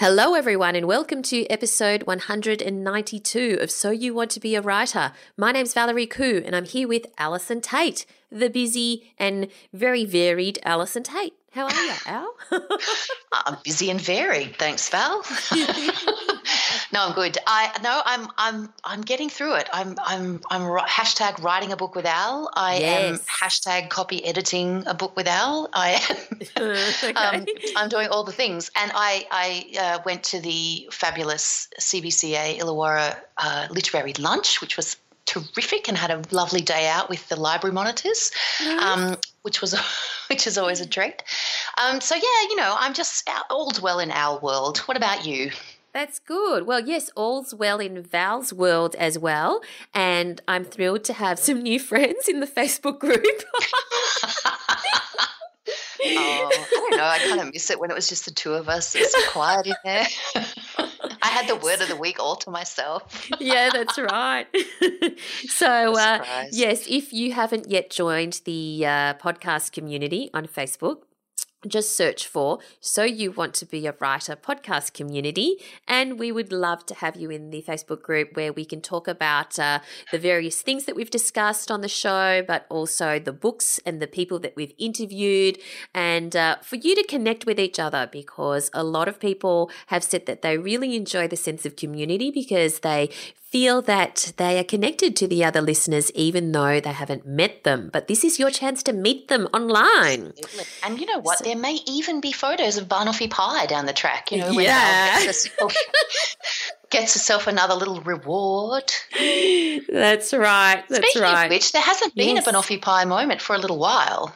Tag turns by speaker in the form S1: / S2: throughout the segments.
S1: Hello, everyone, and welcome to episode 192 of So You Want to Be a Writer. My name's Valerie Khoo, and I'm here with Allison Tait, the busy and very varied Allison Tait. How are you, Al?
S2: I'm busy and varied, thanks, Val. no, I'm good. I no, I'm I'm I'm getting through it. I'm I'm I'm hashtag writing a book with Al. I yes. am hashtag copy editing a book with Al. I am. okay. um, I'm doing all the things, and I I uh, went to the fabulous CBCA Illawarra uh, literary lunch, which was terrific and had a lovely day out with the library monitors, um, which was which is always a treat. Um, so yeah, you know, I'm just all's well in our world. What about you?
S1: That's good. Well, yes, all's well in Val's world as well. And I'm thrilled to have some new friends in the Facebook group.
S2: oh, I don't know. I kind of miss it when it was just the two of us. It's so quiet in there. I had the word of the week all to myself.
S1: yeah, that's right. so, uh, yes, if you haven't yet joined the uh, podcast community on Facebook, just search for So You Want to Be a Writer podcast community. And we would love to have you in the Facebook group where we can talk about uh, the various things that we've discussed on the show, but also the books and the people that we've interviewed, and uh, for you to connect with each other because a lot of people have said that they really enjoy the sense of community because they feel that they are connected to the other listeners even though they haven't met them. But this is your chance to meet them online.
S2: Absolutely. And you know what? So, there may even be photos of Banoffee Pie down the track, you know, when
S1: yeah.
S2: gets herself, gets herself another little reward.
S1: That's right. That's
S2: Speaking
S1: right.
S2: of which, there hasn't been yes. a Banoffee Pie moment for a little while.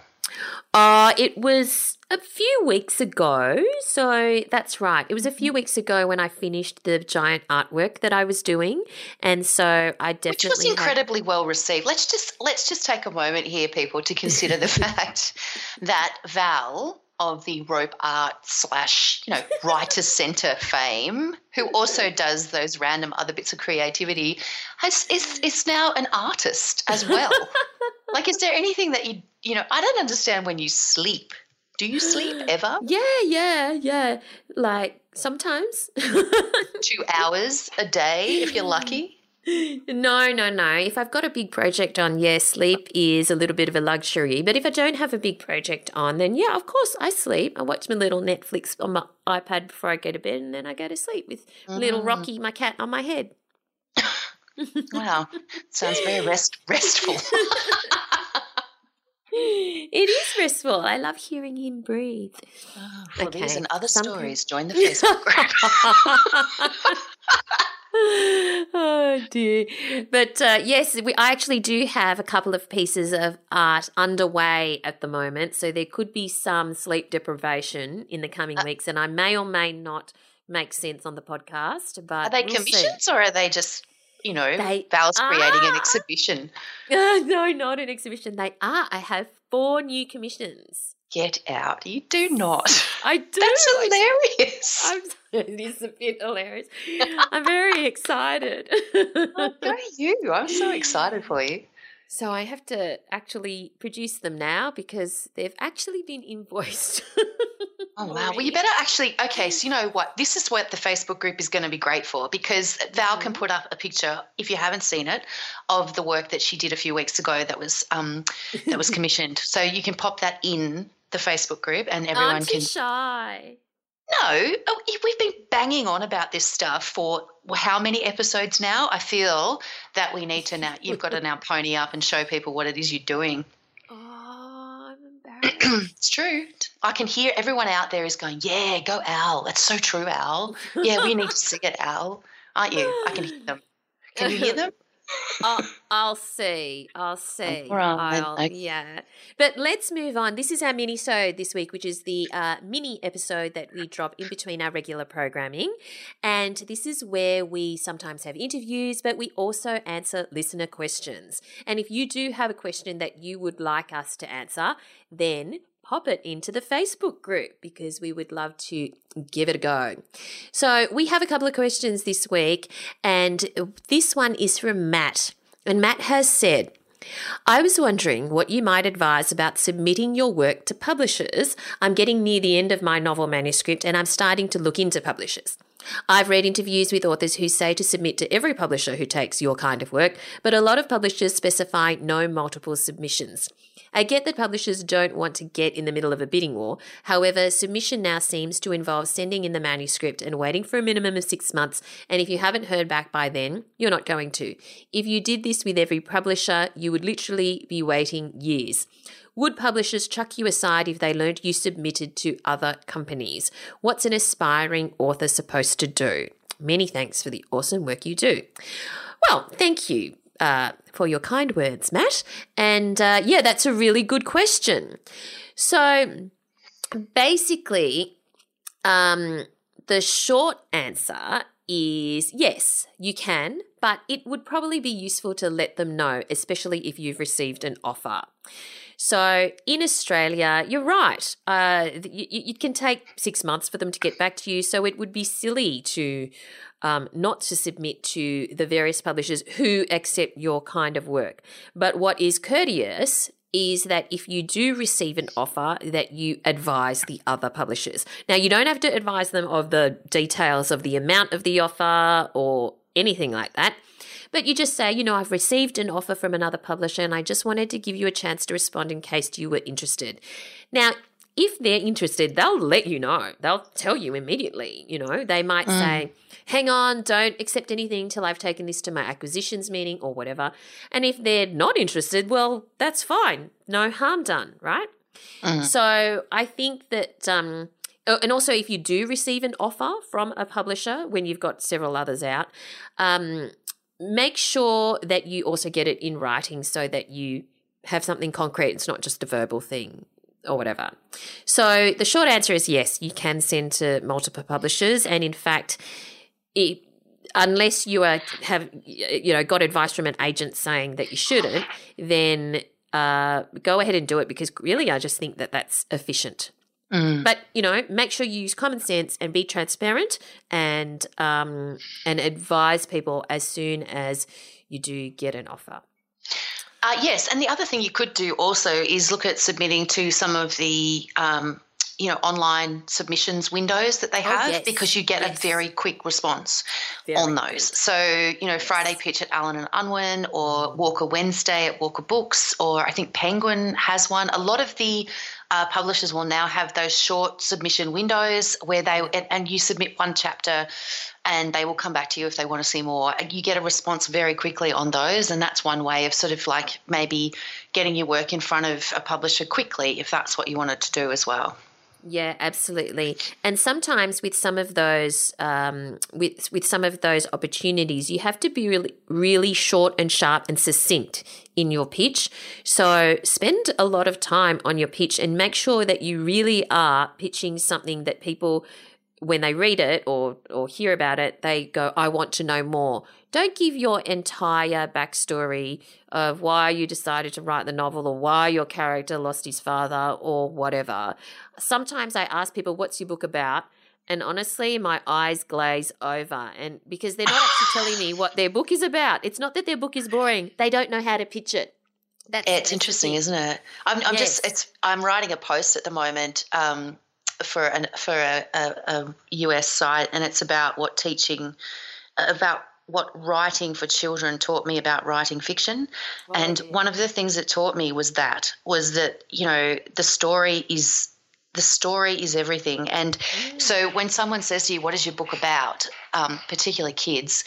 S1: Uh, it was a few weeks ago. So that's right. It was a few mm-hmm. weeks ago when I finished the giant artwork that I was doing, and so I definitely
S2: which was incredibly had... well received. Let's just let's just take a moment here, people, to consider the fact that Val of the rope art slash you know writer center fame who also does those random other bits of creativity has is is now an artist as well like is there anything that you you know i don't understand when you sleep do you sleep ever
S1: yeah yeah yeah like sometimes
S2: two hours a day if you're lucky
S1: no, no, no. If I've got a big project on, yes, sleep is a little bit of a luxury. But if I don't have a big project on, then yeah, of course I sleep. I watch my little Netflix on my iPad before I go to bed, and then I go to sleep with mm. little Rocky, my cat, on my head.
S2: wow, sounds very rest restful.
S1: It is restful. I love hearing him breathe.
S2: Oh, for okay. these and other stories, join the Facebook group
S1: oh dear. But uh, yes, we, I actually do have a couple of pieces of art underway at the moment. So there could be some sleep deprivation in the coming uh, weeks. And I may or may not make sense on the podcast. But
S2: are they we'll commissions see. or are they just, you know, they Val's creating an exhibition?
S1: No, not an exhibition. They are. I have four new commissions.
S2: Get out. You do not.
S1: I do.
S2: That's hilarious.
S1: I'm, it is a bit hilarious. I'm very excited.
S2: oh, go you. I'm so excited for you.
S1: So I have to actually produce them now because they've actually been invoiced.
S2: Oh wow! Well, you better actually. Okay, so you know what? This is what the Facebook group is going to be great for because Val can mm-hmm. put up a picture if you haven't seen it of the work that she did a few weeks ago that was um that was commissioned. so you can pop that in the Facebook group and everyone
S1: I'm
S2: can.
S1: shy.
S2: No, oh, we've been banging on about this stuff for how many episodes now? I feel that we need to now. You've got to now pony up and show people what it is you're doing. It's true. I can hear everyone out there is going, "Yeah, go Al. That's so true, Al. Yeah, we need to see it, Al. Aren't you? I can hear them. Can you hear them?
S1: I'll, I'll see. I'll see. I'll, yeah. But let's move on. This is our mini sode this week, which is the uh, mini episode that we drop in between our regular programming. And this is where we sometimes have interviews, but we also answer listener questions. And if you do have a question that you would like us to answer, then pop it into the Facebook group because we would love to give it a go. So, we have a couple of questions this week, and this one is from Matt. And Matt has said, I was wondering what you might advise about submitting your work to publishers. I'm getting near the end of my novel manuscript and I'm starting to look into publishers. I've read interviews with authors who say to submit to every publisher who takes your kind of work, but a lot of publishers specify no multiple submissions. I get that publishers don't want to get in the middle of a bidding war. However, submission now seems to involve sending in the manuscript and waiting for a minimum of six months. And if you haven't heard back by then, you're not going to. If you did this with every publisher, you would literally be waiting years. Would publishers chuck you aside if they learned you submitted to other companies? What's an aspiring author supposed to do? Many thanks for the awesome work you do. Well, thank you uh, for your kind words, Matt. And uh, yeah, that's a really good question. So basically, um, the short answer is yes, you can, but it would probably be useful to let them know, especially if you've received an offer. So in Australia, you're right. Uh, it can take six months for them to get back to you. So it would be silly to um, not to submit to the various publishers who accept your kind of work. But what is courteous is that if you do receive an offer that you advise the other publishers. Now you don't have to advise them of the details of the amount of the offer or anything like that. But you just say, you know, I've received an offer from another publisher and I just wanted to give you a chance to respond in case you were interested. Now, if they're interested, they'll let you know. They'll tell you immediately. You know, they might mm. say, hang on, don't accept anything till I've taken this to my acquisitions meeting or whatever. And if they're not interested, well, that's fine. No harm done, right? Mm. So I think that, um, and also if you do receive an offer from a publisher when you've got several others out, um, make sure that you also get it in writing so that you have something concrete. It's not just a verbal thing or whatever. So the short answer is yes, you can send to multiple publishers, and in fact, it, unless you are have you know got advice from an agent saying that you shouldn't, then uh, go ahead and do it because really, I just think that that's efficient. Mm. But you know, make sure you use common sense and be transparent, and um, and advise people as soon as you do get an offer.
S2: Uh, yes, and the other thing you could do also is look at submitting to some of the um, you know online submissions windows that they oh, have oh, yes. because you get yes. a very quick response very on those. Quick. So you know yes. Friday pitch at Allen and Unwin or Walker Wednesday at Walker Books or I think Penguin has one. A lot of the uh, publishers will now have those short submission windows where they and, and you submit one chapter and they will come back to you if they want to see more. You get a response very quickly on those, and that's one way of sort of like maybe getting your work in front of a publisher quickly if that's what you wanted to do as well.
S1: Yeah, absolutely. And sometimes with some of those, um, with with some of those opportunities, you have to be really, really short and sharp and succinct in your pitch. So spend a lot of time on your pitch and make sure that you really are pitching something that people when they read it or or hear about it, they go, "I want to know more." Don't give your entire backstory of why you decided to write the novel or why your character lost his father or whatever. Sometimes I ask people, "What's your book about?" And honestly, my eyes glaze over, and because they're not actually telling me what their book is about. It's not that their book is boring; they don't know how to pitch it.
S2: That's, it's interesting, isn't it? I'm, I'm yes. just it's I'm writing a post at the moment um, for an for a, a, a US site, and it's about what teaching about what writing for children taught me about writing fiction. and one of the things it taught me was that was that you know the story is the story is everything. And mm. so when someone says to you, "What is your book about?" Um, particularly kids,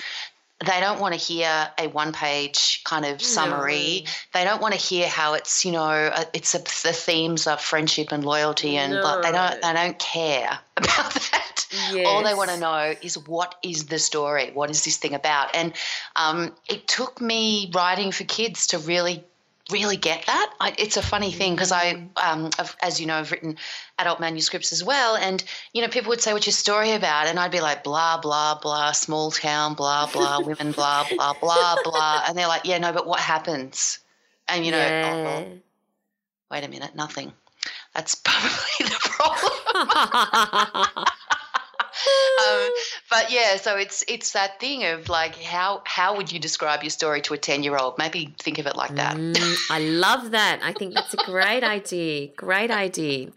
S2: they don't want to hear a one page kind of summary. No. They don't want to hear how it's, you know, uh, it's a, the themes of friendship and loyalty and no. they don't they don't care about that. Yes. All they want to know is what is the story? What is this thing about? And um, it took me writing for kids to really really get that. I, it's a funny thing because I, mm. um, as you know, I've written adult manuscripts as well, and you know, people would say, "What's your story about?" And I'd be like, "Blah blah blah, small town, blah blah, women, blah blah blah blah," and they're like, "Yeah, no, but what happens?" And you know, yeah. oh, wait a minute, nothing. That's probably the problem. um, but yeah, so it's it's that thing of like how how would you describe your story to a ten year old? Maybe think of it like that.
S1: Mm, I love that. I think that's a great idea. Great idea.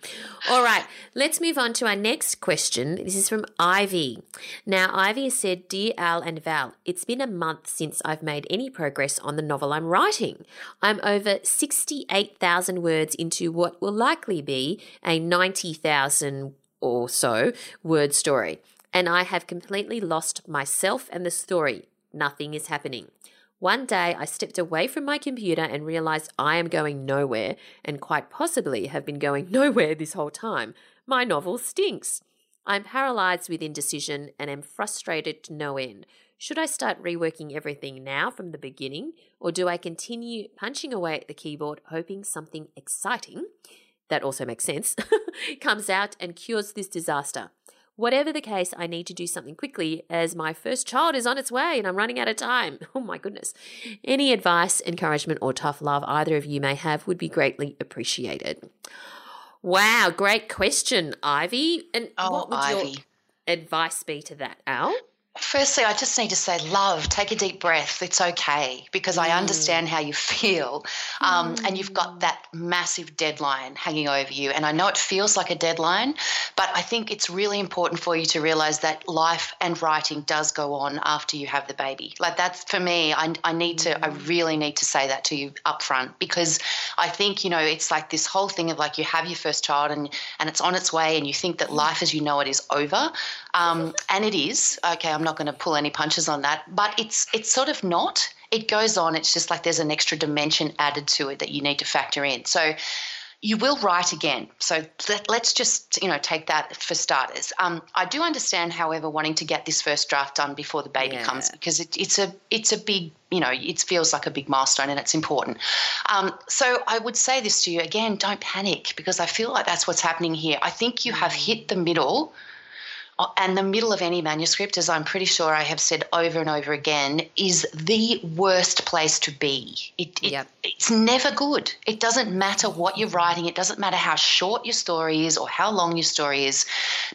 S1: All right, let's move on to our next question. This is from Ivy. Now, Ivy has said, Dear Al and Val, it's been a month since I've made any progress on the novel I'm writing. I'm over 68,000 words into what will likely be a 90,000 or so word story, and I have completely lost myself and the story. Nothing is happening. One day I stepped away from my computer and realized I am going nowhere, and quite possibly have been going nowhere this whole time. My novel stinks. I'm paralyzed with indecision and am frustrated to no end. Should I start reworking everything now from the beginning, or do I continue punching away at the keyboard, hoping something exciting that also makes sense, comes out and cures this disaster. Whatever the case, I need to do something quickly as my first child is on its way and I'm running out of time. Oh my goodness. Any advice, encouragement, or tough love either of you may have would be greatly appreciated. Wow, great question, Ivy. And oh, what would Ivy. your advice be to that, Al?
S2: Firstly, I just need to say, love, take a deep breath. It's okay because mm. I understand how you feel. Um, mm. And you've got mm. that massive deadline hanging over you. And I know it feels like a deadline, but I think it's really important for you to realize that life and writing does go on after you have the baby. Like, that's for me, I, I need to, mm. I really need to say that to you up front because I think, you know, it's like this whole thing of like you have your first child and, and it's on its way and you think that mm. life as you know it is over. Um, and it is. Okay, I'm not going to pull any punches on that, but it's it's sort of not. It goes on. It's just like there's an extra dimension added to it that you need to factor in. So you will write again. So let, us just you know take that for starters. Um, I do understand, however, wanting to get this first draft done before the baby yeah. comes because it, it's a it's a big you know it feels like a big milestone and it's important. Um, so I would say this to you again: don't panic because I feel like that's what's happening here. I think you have hit the middle and the middle of any manuscript, as I'm pretty sure I have said over and over again, is the worst place to be. It, it, yep. It's never good. It doesn't matter what you're writing, it doesn't matter how short your story is or how long your story is.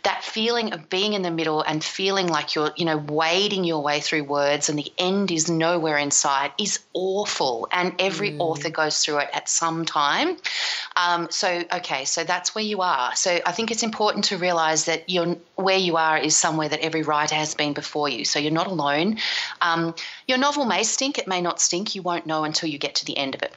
S2: That feeling of being in the middle and feeling like you're, you know, wading your way through words and the end is nowhere in sight is awful. And every mm. author goes through it at some time. Um, so, okay, so that's where you are. So I think it's important to realize that you're where you are is somewhere that every writer has been before you. So you're not alone. Um, your novel may stink, it may not stink. You won't know until you get to the end of it.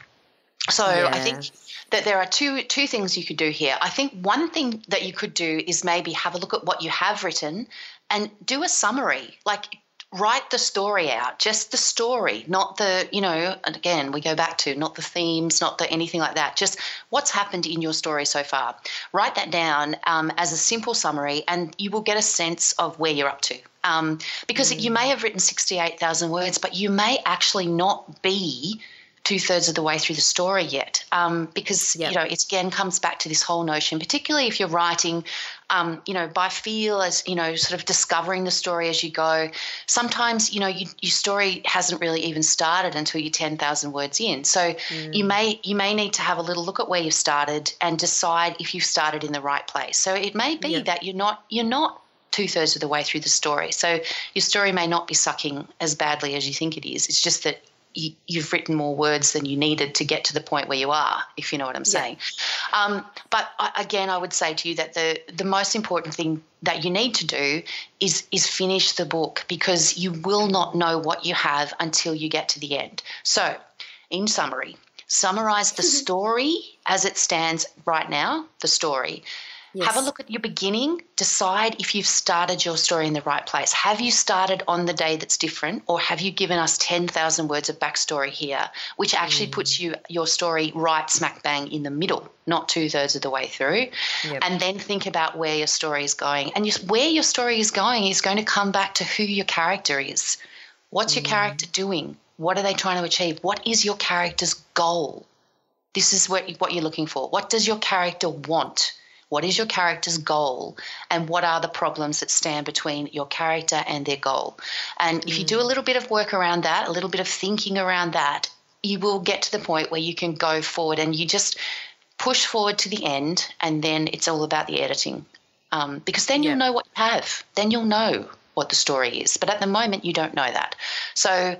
S2: So yeah. I think that there are two two things you could do here. I think one thing that you could do is maybe have a look at what you have written and do a summary. Like write the story out, just the story, not the, you know, and again, we go back to not the themes, not the anything like that, just what's happened in your story so far. Write that down um, as a simple summary, and you will get a sense of where you're up to. Um, because mm. you may have written 68,000 words, but you may actually not be two thirds of the way through the story yet, um, because yep. you know it again comes back to this whole notion, particularly if you're writing, um, you know, by feel as you know, sort of discovering the story as you go. Sometimes you know you, your story hasn't really even started until you're ten thousand words in, so mm. you may you may need to have a little look at where you've started and decide if you've started in the right place. So it may be yep. that you're not you're not two thirds of the way through the story. So your story may not be sucking as badly as you think it is. It's just that you, have written more words than you needed to get to the point where you are, if you know what I'm saying. Yeah. Um, but I, again, I would say to you that the the most important thing that you need to do is is finish the book because you will not know what you have until you get to the end. So, in summary, summarize the story as it stands right now, the story. Yes. Have a look at your beginning. Decide if you've started your story in the right place. Have you started on the day that's different, or have you given us 10,000 words of backstory here, which actually mm. puts you your story right smack bang in the middle, not two thirds of the way through? Yep. And then think about where your story is going. And just where your story is going is going to come back to who your character is. What's mm. your character doing? What are they trying to achieve? What is your character's goal? This is what, what you're looking for. What does your character want? What is your character's goal? And what are the problems that stand between your character and their goal? And if you do a mm. little bit of work around that, a little bit of thinking around that, you will get to the point where you can go forward and you just push forward to the end, and then it's all about the editing. Um, because then you'll know what you have. Then you'll know what the story is. But at the moment, you don't know that. So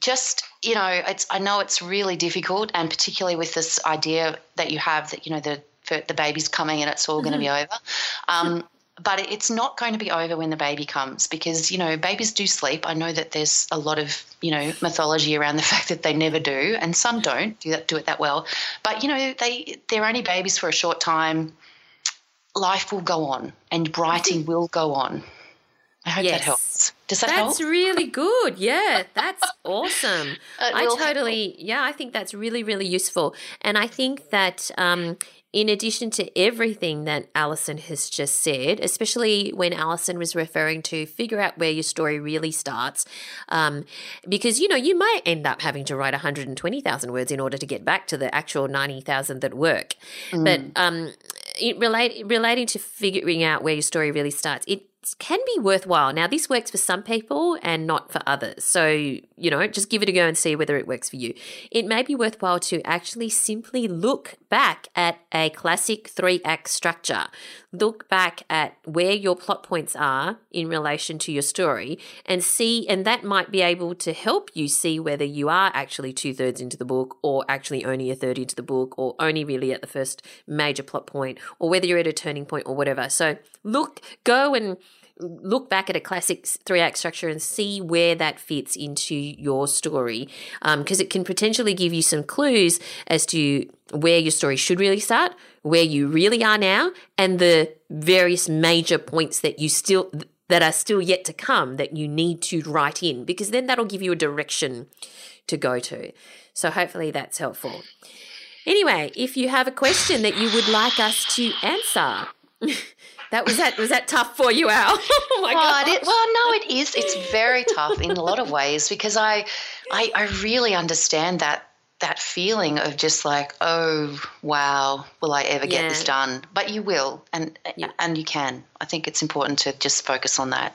S2: just you know, it's I know it's really difficult, and particularly with this idea that you have that you know the the baby's coming and it's all going to be mm-hmm. over. Um, but it's not going to be over when the baby comes because you know babies do sleep. I know that there's a lot of you know mythology around the fact that they never do, and some don't do that do it that well. But you know they they're only babies for a short time. Life will go on, and writing will go on. I hope yes. that helps. Does that
S1: that's
S2: help?
S1: That's really good. Yeah, that's awesome. I totally, help. yeah, I think that's really, really useful. And I think that um, in addition to everything that Allison has just said, especially when Allison was referring to figure out where your story really starts, um, because you know you might end up having to write 120,000 words in order to get back to the actual 90,000 that work. Mm. But um, it relate, relating to figuring out where your story really starts, it can be worthwhile. Now, this works for some people and not for others. So, you know, just give it a go and see whether it works for you. It may be worthwhile to actually simply look back at a classic three act structure. Look back at where your plot points are in relation to your story and see, and that might be able to help you see whether you are actually two thirds into the book or actually only a third into the book or only really at the first major plot point or whether you're at a turning point or whatever. So, look, go and look back at a classic three act structure and see where that fits into your story because um, it can potentially give you some clues as to where your story should really start where you really are now and the various major points that you still that are still yet to come that you need to write in because then that'll give you a direction to go to. So hopefully that's helpful. Anyway if you have a question that you would like us to answer That was that was that tough for you, Al? oh
S2: my god! It, well, no, it is. It's very tough in a lot of ways because I, I, I really understand that that feeling of just like, oh wow, will I ever get this done? But you will, and yeah. and you can. I think it's important to just focus on that.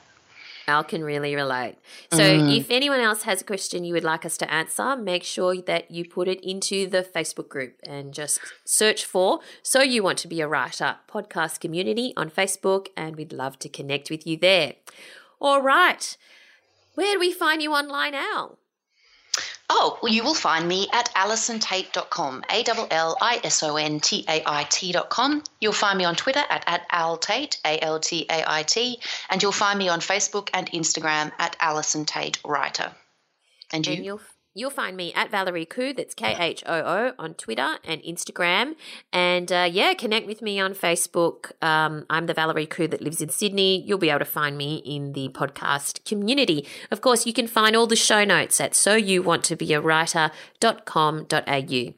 S1: Al can really relate. So, mm. if anyone else has a question you would like us to answer, make sure that you put it into the Facebook group and just search for So You Want to Be a Writer podcast community on Facebook, and we'd love to connect with you there. All right. Where do we find you online, Al?
S2: Oh, well, you will find me at allisontait.com, A L L I S O N T A I T.com. You'll find me on Twitter at, at altait, A L T A I T, and you'll find me on Facebook and Instagram at Allison Tait Writer. And you?
S1: And You'll find me at Valerie Khoo, that's K H O O, on Twitter and Instagram. And uh, yeah, connect with me on Facebook. Um, I'm the Valerie Khoo that lives in Sydney. You'll be able to find me in the podcast community. Of course, you can find all the show notes at soyouwanttobeawriter.com.au.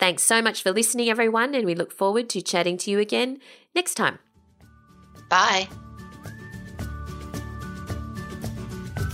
S1: Thanks so much for listening, everyone, and we look forward to chatting to you again next time.
S2: Bye.